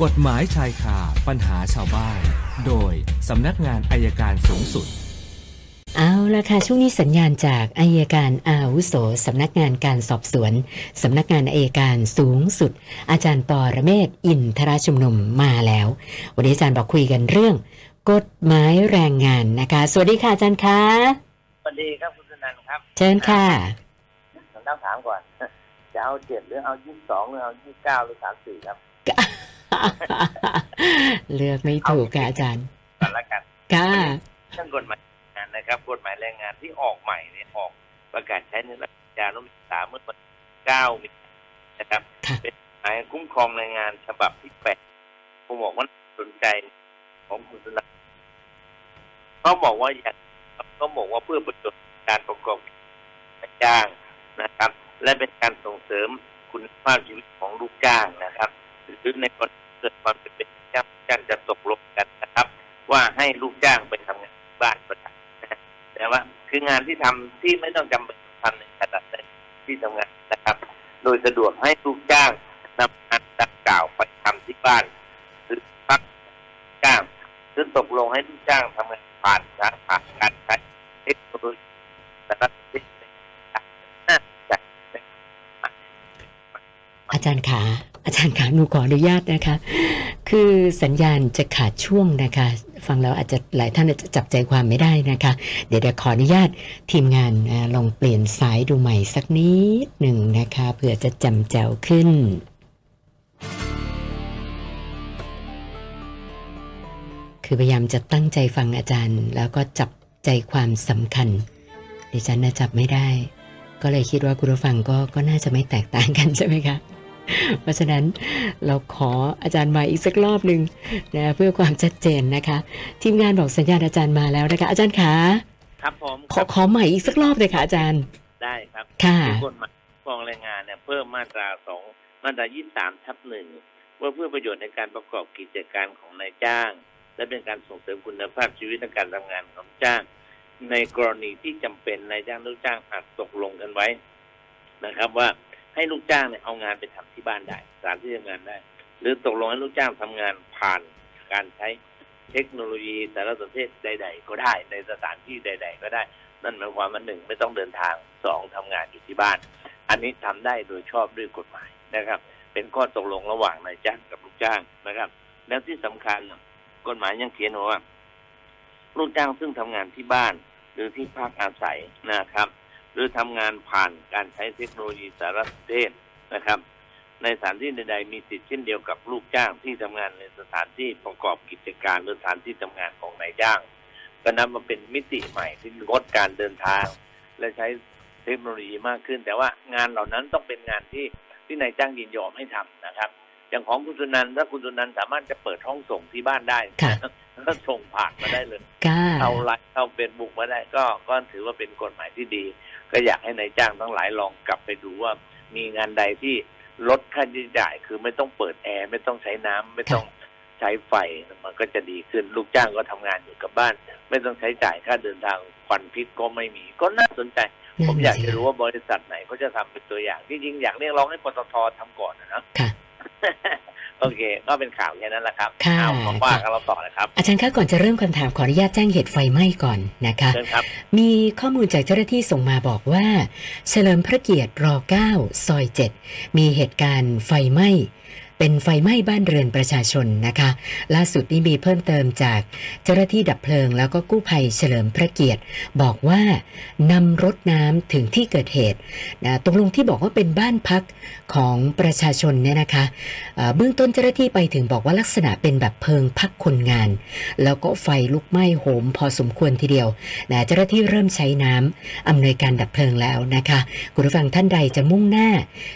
กฎหมายชายคาปัญหาชาวบ้าน โดยสำนักงานอายการสูงสุด เอาละค่ะ ช่วงนี้สัญญาณจากอายการอาวุโสสำนักงานการสอบสวนสำนักงานอายการสูงสุด อาจารย์ปอระเมศวร์อินทราชุมนุมมาแล้ว วันนี้อาจารย์บอกคุยกันเรื่อง กฎหมายแรงงานนะคะ สวัสดีค่ะอาจารย์คะสวัสดีครับคุณธนันท์ครับ เชิญค่ะผมต้องถามก่อน จะเอาเจ็ดหรือเอายี่สิบสองหรือเอายี่สิบเก้าหรือสามสี่ครับ เลือกไม่ถูกค่ะอาจารย์ก่อนละกันค่ะเรื่องกฎหมายแรงงานนะครับกฎหมายแรงงานที่ออกใหม่เนี่ยออกประกาศใช้ในราชกิจจานุเบกษาเมื่อวันเก้ามีนานะครับค่ะเป็นกฎหมายคุ้มครองแรงงานฉบับที่แปดผมบอกว่าสนใจของคุณธนันท์เขาบอกว่าอยากเขาบอกว่าเพื่อประโยชน์การประกอบการจ้างนะครับ และเป็นการส่งเสริมคุณภาพชีวิตของลูกจ้างนะครับ หรือในกรณีเกิดความเป็นไปจ้างจ้างจะตกลงกันนะครับ ว่าให้ลูกจ้างไปทำงานบ้านประจำแต่ว่าคืองานที่ทำที่ไม่ต้องจำเป็นทำในขณะในที่ทำงานนะครับ โดยสะดวกให้ลูกจ้างนำงานดังกล่าวไปทำที่บ้านหรือพักจ้างซึ่งตกลงให้ลูกจ้างทำงานผ่านทางผ่านการใช้เทคโนโลยีสารสนเทศน่อาจารย์ขา อาจารย์ขาหนูขออนุญาตนะคะ คือสัญญาณจะขาดช่วงนะคะ ฟังแล้วอาจจะหลายท่านอาจจะจับใจความไม่ได้นะคะ เดี๋ยวขออนุญาตทีมงานลองเปลี่ยนสายดูใหม่สักนิดหนึ่งนะคะเผื่อจะจำแจวขึ้นคือพยายามจะตั้งใจฟังอาจารย์ แล้วก็จับใจความสำคัญดิฉันน่ะจับไม่ได้ ก็เลยคิดว่าคุณผู้ฟังก็ก็น่าจะไม่แตกต่างกันใช่ไหมคะ เพราะฉะนั้นเราขออาจารย์มาอีกสักรอบหนึ่งนะเพื่อความชัดเจนนะคะ ทีมงานบอกสัญญาณอาจารย์มาแล้วนะคะ อาจารย์ขาครับผมขอขอใหม่อีกสักรอบเลยค่ะอาจารย์ ได้ครับค่ะที่กฎหมายคุ้มครองแรงงานเนี่ยเพิ่มมาตราสองมาตรายี่สามทับหนึ่งว่าเพื่อประโยชน์ในการประกอบกิจการของนายจ้าง และเป็นการส่งเสริมคุณภาพชีวิตในการทำงานของจ้าง ในกรณีที่จำเป็นนายจ้างลูกจ้างอาจตกลงกันไว้นะครับว่า ให้ลูกจ้างเนี่ยเอางานไปทำที่บ้านได้สถานที่ทำงานได้ หรือตกลงให้ลูกจ้างทำงานผ่านการใช้เทคโนโลยีสารสนเทศใด ๆ ก็ได้ในสถานที่ใด ๆ ก็ได้ นั่นหมายความว่าหนึ่งไม่ต้องเดินทางสองทำงานอยู่ที่บ้าน อันนี้ทำได้โดยชอบด้วยกฎหมายนะครับ เป็นข้อตกลงระหว่างนายจ้างกับลูกจ้างนะครับ แล้วที่สำคัญกฎหมายยังเขียนไว้ว่าลูกจ้างซึ่งทำงานที่บ้าน หรือที่พักอาศัยนะครับ หรือทำงานผ่านการใช้เทคโนโลยีสารสนเทศนะครับ ในสถานที่ใดๆมีสิทธิ์เช่นเดียวกับลูกจ้างที่ทำงานในสถานที่ประกอบกิจการหรือสถานที่ทำงานของนายจ้างก็นับมาเป็นมิติใหม่ที่ลดการเดินทาง และใช้เทคโนโลยีมากขึ้น แต่ว่างานเหล่านั้นต้องเป็นงานที่ที่นายจ้างยินยอมให้ทำนะครับ อย่างของคุณสุนันท์ถ้าคุณสุนันท์สามารถจะเปิดห้องส่งที่บ้านได้ค่ะก็ส่งผ่านมาได้เลยก้าเข้าไลน์เข้าเฟซบุ๊กมาได้ก็ก็ถือว่าเป็นกฎหมายที่ดี ก็อยากให้นายจ้างทั้งหลายลองกลับไปดูว่า มีงานใดที่ลดค่าใช้จ่าย คือไม่ต้องเปิดแอร์ไม่ต้องใช้น้ำไม่ต้องใช้ไฟมันก็จะดีขึ้นลูกจ้างก็ทำงานอยู่กับบ้าน ไม่ต้องใช้จ่ายค่าเดินทางควันพิษก็ไม่มี ก็น่าสนใจ ผมอยากจะรู้ว่าบริษัทไหนเขาจะทำเป็นตัวอย่างที่จริงอยากเรียกร้องให้ปตททำก่อนนะเนอะค่ะ โอเค ก็เป็นข่าวแค่นั้นแหละครับค่ะเอามาว่ากันเราต่อนะครับ อาจารย์คะก่อนจะเริ่มคำถามขออนุญาตแจ้งเหตุไฟไหม้ก่อนนะคะเชิญครับ มีข้อมูลจากเจ้าหน้าที่ส่งมาบอกว่า เฉลิมพระเกียรติร 9 ซอย 7 มีเหตุการณ์ไฟไหม้ เป็นไฟไหม้บ้านเรือนประชาชนนะคะ ล่าสุดนี้มีเพิ่มเติมจากเจ้าหน้าที่ดับเพลิง แล้วก็กู้ภัยเฉลิมพระเกียรติ บอกว่านำรถน้ำถึงที่เกิดเหตุนะตรงลงที่บอกว่าเป็นบ้านพักของประชาชนเนี่ยนะคะเบื้องต้นเจ้าหน้าที่ไปถึงบอกว่าลักษณะเป็นแบบเพลิงพักคนงาน แล้วก็ไฟลุกไหม้โหมพอสมควรทีเดียวนะเจ้าหน้าที่เริ่มใช้น้ำอำนวยการดับเพลิงแล้วนะคะคุณผู้ฟังท่านใดจะมุ่งหน้า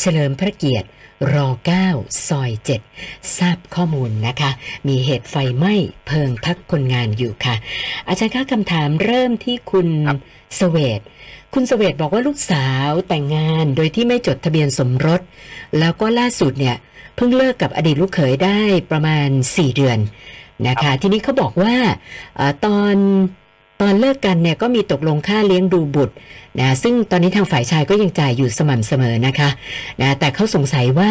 เฉลิมพระเกียรติ ร9ซอย 7 ทราบข้อมูลนะคะ มีเหตุไฟไหม้เพิงพักคนงานอยู่ค่ะ อาจารย์คะคำถามเริ่มที่คุณครับสเวตคุณสเวตบอกว่าลูกสาวแต่งงานโดยที่ไม่จดทะเบียนสมรส แล้วก็ล่าสุดเนี่ย เพิ่งเลิกกับอดีตลูกเขยได้ประมาณ 4 เดือนนะคะ ทีนี้เขาบอกว่าเออตอน ตอนเลิกกันเนี่ยก็มีตกลงค่าเลี้ยงดูบุตรนะซึ่งตอนนี้ทางฝ่ายชายก็ยังจ่ายอยู่สม่ำเสมอนะคะนะแต่เขาสงสัยว่า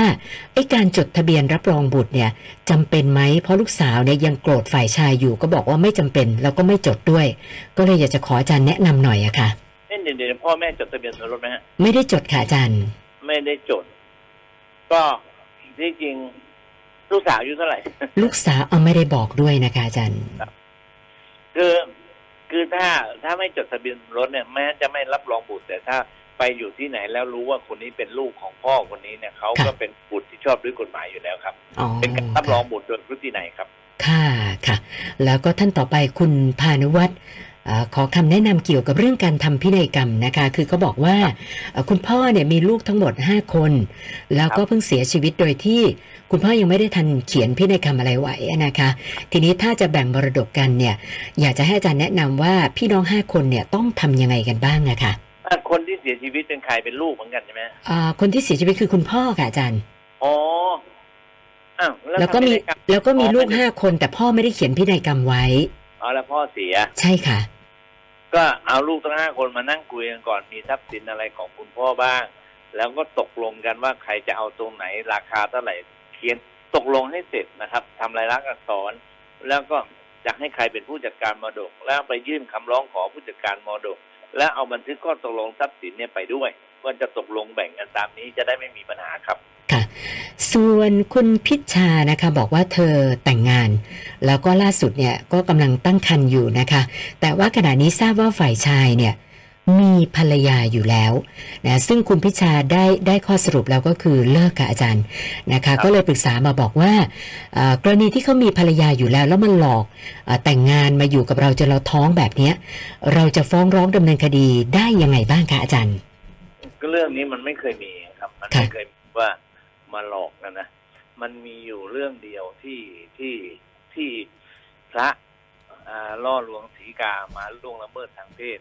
ไอ้การจดทะเบียนรับรองบุตรเนี่ยจำเป็นไหมเพราะลูกสาวเนี่ยยังโกรธฝ่ายชายอยู่ก็บอกว่าไม่จำเป็นแล้วก็ไม่จดด้วย ก็เลยอยากจะขออาจารย์แนะนำหน่อยอะค่ะเอ้ยเดี๋ยวเดี๋ยวพ่อแม่จดทะเบียนสมรสไหมฮะไม่ได้จดค่ะอาจารย์ไม่ได้จด ก็ที่จริงลูกสาวอายุเท่าไหร่ ลูกสาวเอาไม่ได้บอกด้วยนะคะอาจารย์คือ คือถ้าถ้าไม่จดทะเบียนสมรถเนี่ยแม้จะไม่รับรองบุตรแต่ถ้าไปอยู่ที่ไหนแล้วรู้ว่าคนนี้เป็นลูกของพ่อคนนี้เนี่ยเขาก็ค่ะเป็นบุตรที่ชอบด้วยกฎหมายอยู่แล้วครับอ๋อเป็นการรับรองบุตรโดยพฤติไหนยครับ ค่ะค่ะ แล้วก็ท่านต่อไปคุณพานุวัฒน์เอ่อขอคำแนะนำเกี่ยวกับเรื่องการทำพินัยกรรมนะคะ คือเขาบอกว่าเอ่อคุณพ่อเนี่ยมีลูกทั้งหมด 5 คน แล้วก็เพิ่งเสียชีวิตโดยที่คุณพ่อยังไม่ได้ทันเขียนพินัยกรรมอะไรไว้นะคะ ทีนี้ถ้าจะแบ่งมรดกกันเนี่ย อยากจะให้อาจารย์แนะนำว่าพี่น้อง 5 คนเนี่ยต้องทำยังไงกันบ้างอะค่ะถ้าคนที่เสียชีวิตเป็นใครเป็นลูกเหมือนกันใช่ไหมอ่าคนที่เสียชีวิตคือคุณพ่อค่ะอาจารย์อ๋ออ้าวแล้วก็มีทำพินัยรรแล้วก็มีลูกอ๋อห้าคนแต่พ่อไม่ได้เขียนพินัยกรรมไว้อ๋อแล้วพ่อเสีย ใช่ค่ะ ก็เอาลูกทั้งห้าคนมานั่งคุยกันก่อนมีทรัพย์สินอะไรของคุณพ่อบ้าง แล้วก็ตกลงกันว่าใครจะเอาตรงไหนราคาเท่าไหร่เขียนตกลงให้เสร็จนะครับทำลายลักษณ์อักษร แล้วก็จะให้ใครเป็นผู้จัดการมรดก แล้วไปยื่นคำร้องขอผู้จัดการมรดก แล้วเอาบันทึกข้อตกลงทรัพย์สินเนี่ยไปด้วยว่าจะตกลงแบ่งกันตามนี้จะได้ไม่มีปัญหาครับ ส่วนคุณพิชชานะคะบอกว่าเธอแต่งงาน แล้วก็ล่าสุดเนี่ยก็กำลังตั้งครรภ์อยู่นะคะ แต่ว่าขณะนี้ทราบว่าฝ่ายชายเนี่ยมีภรรยาอยู่แล้วนะซึ่งคุณพิชชาได้ได้ข้อสรุปแล้วก็คือเลิกกับอาจารย์นะคะ ก็เลยปรึกษามาบอกว่าเอ่อกรณีที่เขามีภรรยาอยู่แล้ว แล้วมันหลอกเออแต่งงานมาอยู่กับเราจนเราท้องแบบเนี้ย เราจะฟ้องร้องดำเนินคดีได้ยังไงบ้างคะอาจารย์ ก็เรื่องนี้มันไม่เคยมีครับมันค่ะไม่เคยมีว่า มาหลอกนะนะมันมีอยู่เรื่องเดียวที่ที่ที่พระอ่าล่อลวงสีกามาล่วงละเมิดทางเพศ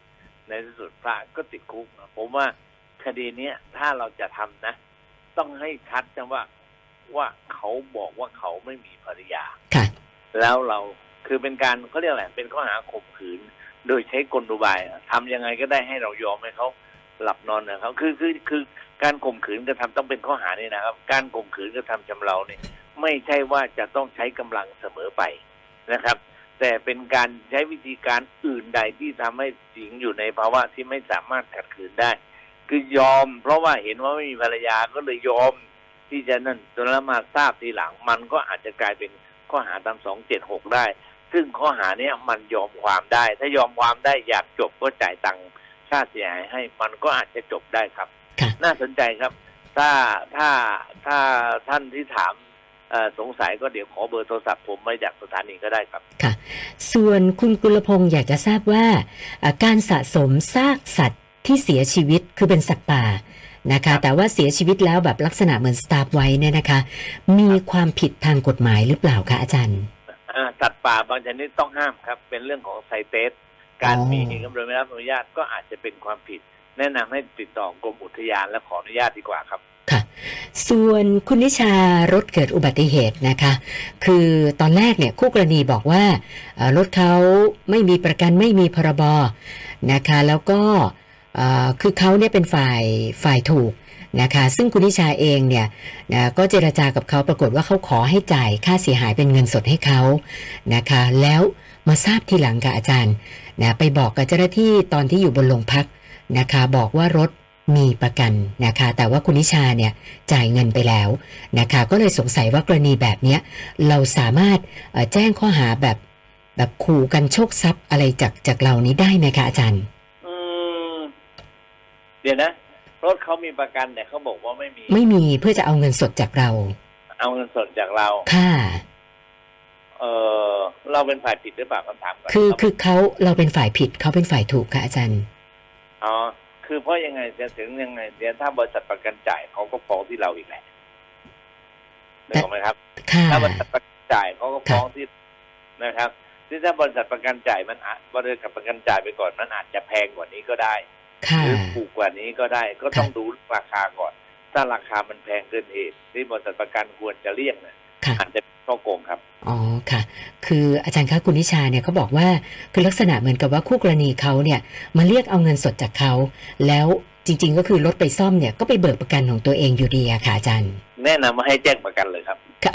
ในที่สุดพระก็ติดคุกนะผมว่าคดีเนี้ยถ้าเราจะทำนะ ต้องให้ชัดนะว่าว่าเขาบอกว่าเขาไม่มีภรรยาค่ะแล้วเราคือเป็นการเขาเรียกอะไรเป็นข้อหาข่มขืน โดยใช้กลอุบายอะทำยังไงก็ได้ให้เรายอมให้เขาหลับนอนนะครับคือคือคือ การข่มขืนกระทำต้องเป็นข้อหาเนี่ยนะครับ การข่มขืนกระทำชำเราเนี่ย ไม่ใช่ว่าจะต้องใช้กำลังเสมอไปนะครับ แต่เป็นการใช้วิธีการอื่นใดที่ทำให้หญิงอยู่ในภาวะที่ไม่สามารถขัดขืนได้ คือยอม เพราะว่าเห็นว่าไม่มีภรรยาก็เลยยอมที่จะนั่นจนแล้วมาทราบทีหลัง มันก็อาจจะกลายเป็นข้อหาตามสองเจ็ดหกได้ ซึ่งข้อหาเนี้ยมันยอมความได้ ถ้ายอมความได้อยากจบก็จ่ายตังค่าเสียหายให้ มันก็อาจจะจบได้ครับ น่าสนใจครับ ถ้าถ้าถ้าท่านที่ถามเอ่อสงสัยก็เดี๋ยวขอเบอร์โทรศัพท์ผมมาจากสถานีก็ได้ครับค่ะ ส่วนคุณกุลพงศ์อยากจะทราบว่าเอ่อการสะสมซากสัตว์ที่เสียชีวิตคือเป็นสัตว์ป่านะครัคะบแต่ว่าเสียชีวิตแล้วแบบลักษณะเหมือนสตาร์ฟไว้เนี่ยนะคะ มีความผิดทางกฎหมายหรือเปล่าคะอาจารย์อ่าสัตว์ป่าบางชนิดต้องห้ามครับ เป็นเรื่องของไซเตสการอ๋อมีกำโดยไม่รับอนุญาตก็อาจจะเป็นความผิด แนะนำให้ติดต่อกรมอุทยานและขออนุญาตดีกว่าครับค่ะ ส่วนคุณนิชารถเกิดอุบัติเหตุนะคะ คือตอนแรกเนี่ยคู่กรณีบอกว่ารถเขาไม่มีประกันไม่มีพรบนะคะ แล้วก็คือเขาเนี่ยเป็นฝ่ายฝ่ายถูกนะคะ ซึ่งคุณนิชาเองเนี่ยนะก็เจรจากับเขาปรากฏว่าเขาขอให้จ่ายค่าเสียหายเป็นเงินสดให้เขานะคะ แล้วมาทราบทีหลังกับอาจารย์นะไปบอกกับเจ้าหน้าที่ตอนที่อยู่บนโรงพัก นะคะ บอกว่ารถมีประกันนะคะ แต่ว่าคุณนิชาเนี่ยจ่ายเงินไปแล้วนะคะ ก็เลยสงสัยว่ากรณีแบบเนี้ยเราสามารถเอ่อแจ้งข้อหาแบบแบบขู่กันโชคทรัพย์อะไรจากจากเรานี้ได้ไหมคะอาจารย์อืมเดี๋ยวนะรถเขามีประกันแต่เขาบอกว่าไม่มี ไม่มีเพื่อจะเอาเงินสดจากเรา เอาเงินสดจากเราค่ะเออเราเป็นฝ่ายผิดหรือเปล่าคำถามก่อนคือรับคือเขาเราเป็นฝ่ายผิดเขาเป็นฝ่ายถูกค่ะอาจารย์ อ๋อคือเพราะยังไงจะถึงยังไงเดี๋ยวถ้าบริษัทประกันจ่ายเขาก็ฟ้องที่เราอีกแหละนึกออกไหมครับค่ะถ้าบริษัทประกันจ่ายเขาก็ฟ้องที่นะครับที่ถ้าบริษัทประกันจ่ายมันอาจบริษัทประกันจ่ายไปก่อนมันอาจจะแพงกว่านี้ก็ได้ค่ะหรือถูกกว่านี้ก็ได้ ก็ต้องดูราคาก่อน ถ้าราคามันแพงเกินเหตุที่บริษัทประกันควรจะเลี่ยงเนี่ย ค่ะอาจจะเป็นช่อโกงครับอ๋อค่ะ คืออาจารย์คะคุณนิชาเนี่ยเขาบอกว่าคือลักษณะเหมือนกับว่าคู่กรณีเขาเนี่ยมาเรียกเอาเงินสดจากเขาแล้วจริง ๆ ก็คือรถไปซ่อมเนี่ยก็ไปเบิกประกันของตัวเองอยู่ดีอะค่ะอาจารย์ แนะนำว่าให้แจ้งประกันเลยครับค่ะ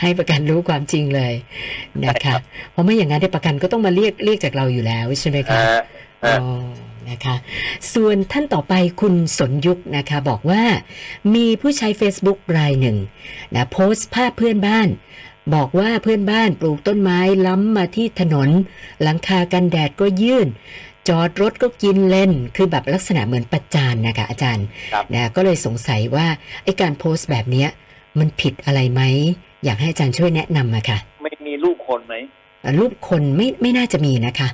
ให้ประกันรู้ความจริงเลยนะใช่ครัคะบเพราะไม่อย่างนั้นเดี๋ยวประกันก็ต้องมาเรียกเรียกจากเราอยู่แล้วใช่ไหมคะอ่าอ๋อ่าอ นะคะ ส่วนท่านต่อไปคุณสนยุคนะคะบอกว่า มีผู้ใช้ Facebook รายหนึ่งนะโพสต์ภาพเพื่อนบ้าน บอกว่าเพื่อนบ้านปลูกต้นไม้ล้ำมาที่ถนน หลังคากันแดดก็ยื่นจอดรถก็กินเลนคือแบบลักษณะเหมือนประจานนะคะอาจารย์ครับนะก็เลยสงสัยว่าไอ้การโพสต์แบบเนี้ยมันผิดอะไรไหม อยากให้อาจารย์ช่วยแนะนำมาค่ะ ไม่มีลูกคนไหมรูปคนไม่ไม่น่าจะมีนะคะ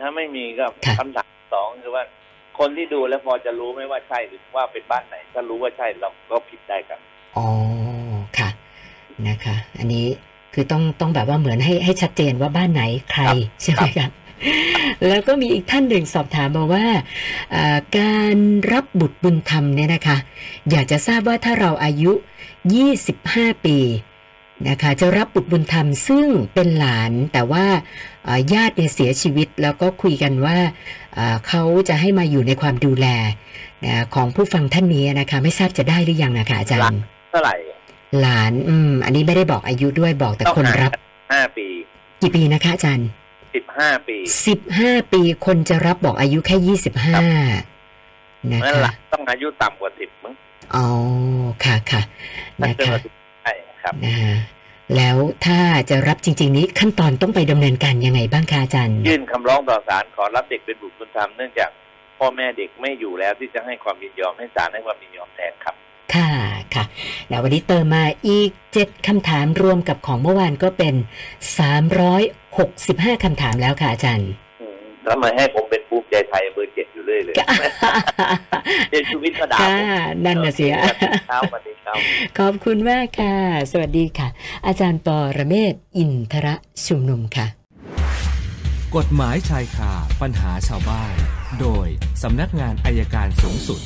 ถ้าไม่มีก็ค่ะคำถามสองคือว่า คนที่ดูแล้วพอจะรู้ไหมว่าใช่หรือว่าเป็นบ้านไหน ถ้ารู้ว่าใช่เราก็ผิดได้ครับอ๋อค่ะนะคะ อันนี้คือต้องต้องแบบว่าเหมือนให้ให้ชัดเจนว่าบ้านไหนใครครับใช่ไหมครับแล้วก็มีอีกท่านหนึ่งสอบถามมาว่าอ่า การรับบุตรบุญธรรมเนี่ยนะคะ อยากจะทราบว่าถ้าเราอายุ 25 ปี นะคะจะรับบุตรบุญธรรมซึ่งเป็นหลานแต่ว่าอ่าญาติเนี่ยเสียชีวิตแล้วก็คุยกันว่าอ่าเขาจะให้มาอยู่ในความดูแลนะของผู้ฟังท่านนี้นะคะไม่ทราบจะได้หรือยังนะคะอาจารย์เท่าไหร่หลานอืมอันนี้ไม่ได้บอกอายุด้วยบอกแต่ต้องคนห่างรับกันห้าปี กี่ปีนะคะอาจารย์สิบห้าปีสิบห้าปีคนจะรับบอกอายุแค่ยี่สิบห้านะนั่นแหคะละต้องอายุต่ำกว่าสิบมั้งอ๋อค่ะค่ะถ้านะเกินคะกว่า10ใช่ ครับนะฮะแล้วถ้าจะรับจริง ๆ นี้ขั้นตอนต้องไปดำเนินการยังไงบ้างคะอาจารย์ ยื่นคำร้องต่อศาลขอรับเด็กเป็นบุตรบุญธรรมเนื่องจากพ่อแม่เด็กไม่อยู่แล้วที่จะให้ความยินยอมให้ศาลให้ความยินยอมแทนครับ ค่ะค่ะแล้ววันนี้เติมมาอีกเจ็ดคำถามรวมกับของเมื่อวานก็เป็นสามร้อยหกสิบห้าคำถามแล้วค่ะอาจารย์อืมทำไมให้ผมเป็น ร์เจ็ดอยู่เรื่อยเลยเดี๋ยวชีวิตก็ด่าค่ะผมนั่นน่ะเสียเช้าวันนี้เช้าขอบคุณมากค่ะ สวัสดีค่ะ อาจารย์ปอระเมศวร์อินทระชุมนุมค่ะ กฎหมายชายคาปัญหาชาวบ้าน โดยสำนักงานอายการสูงสุด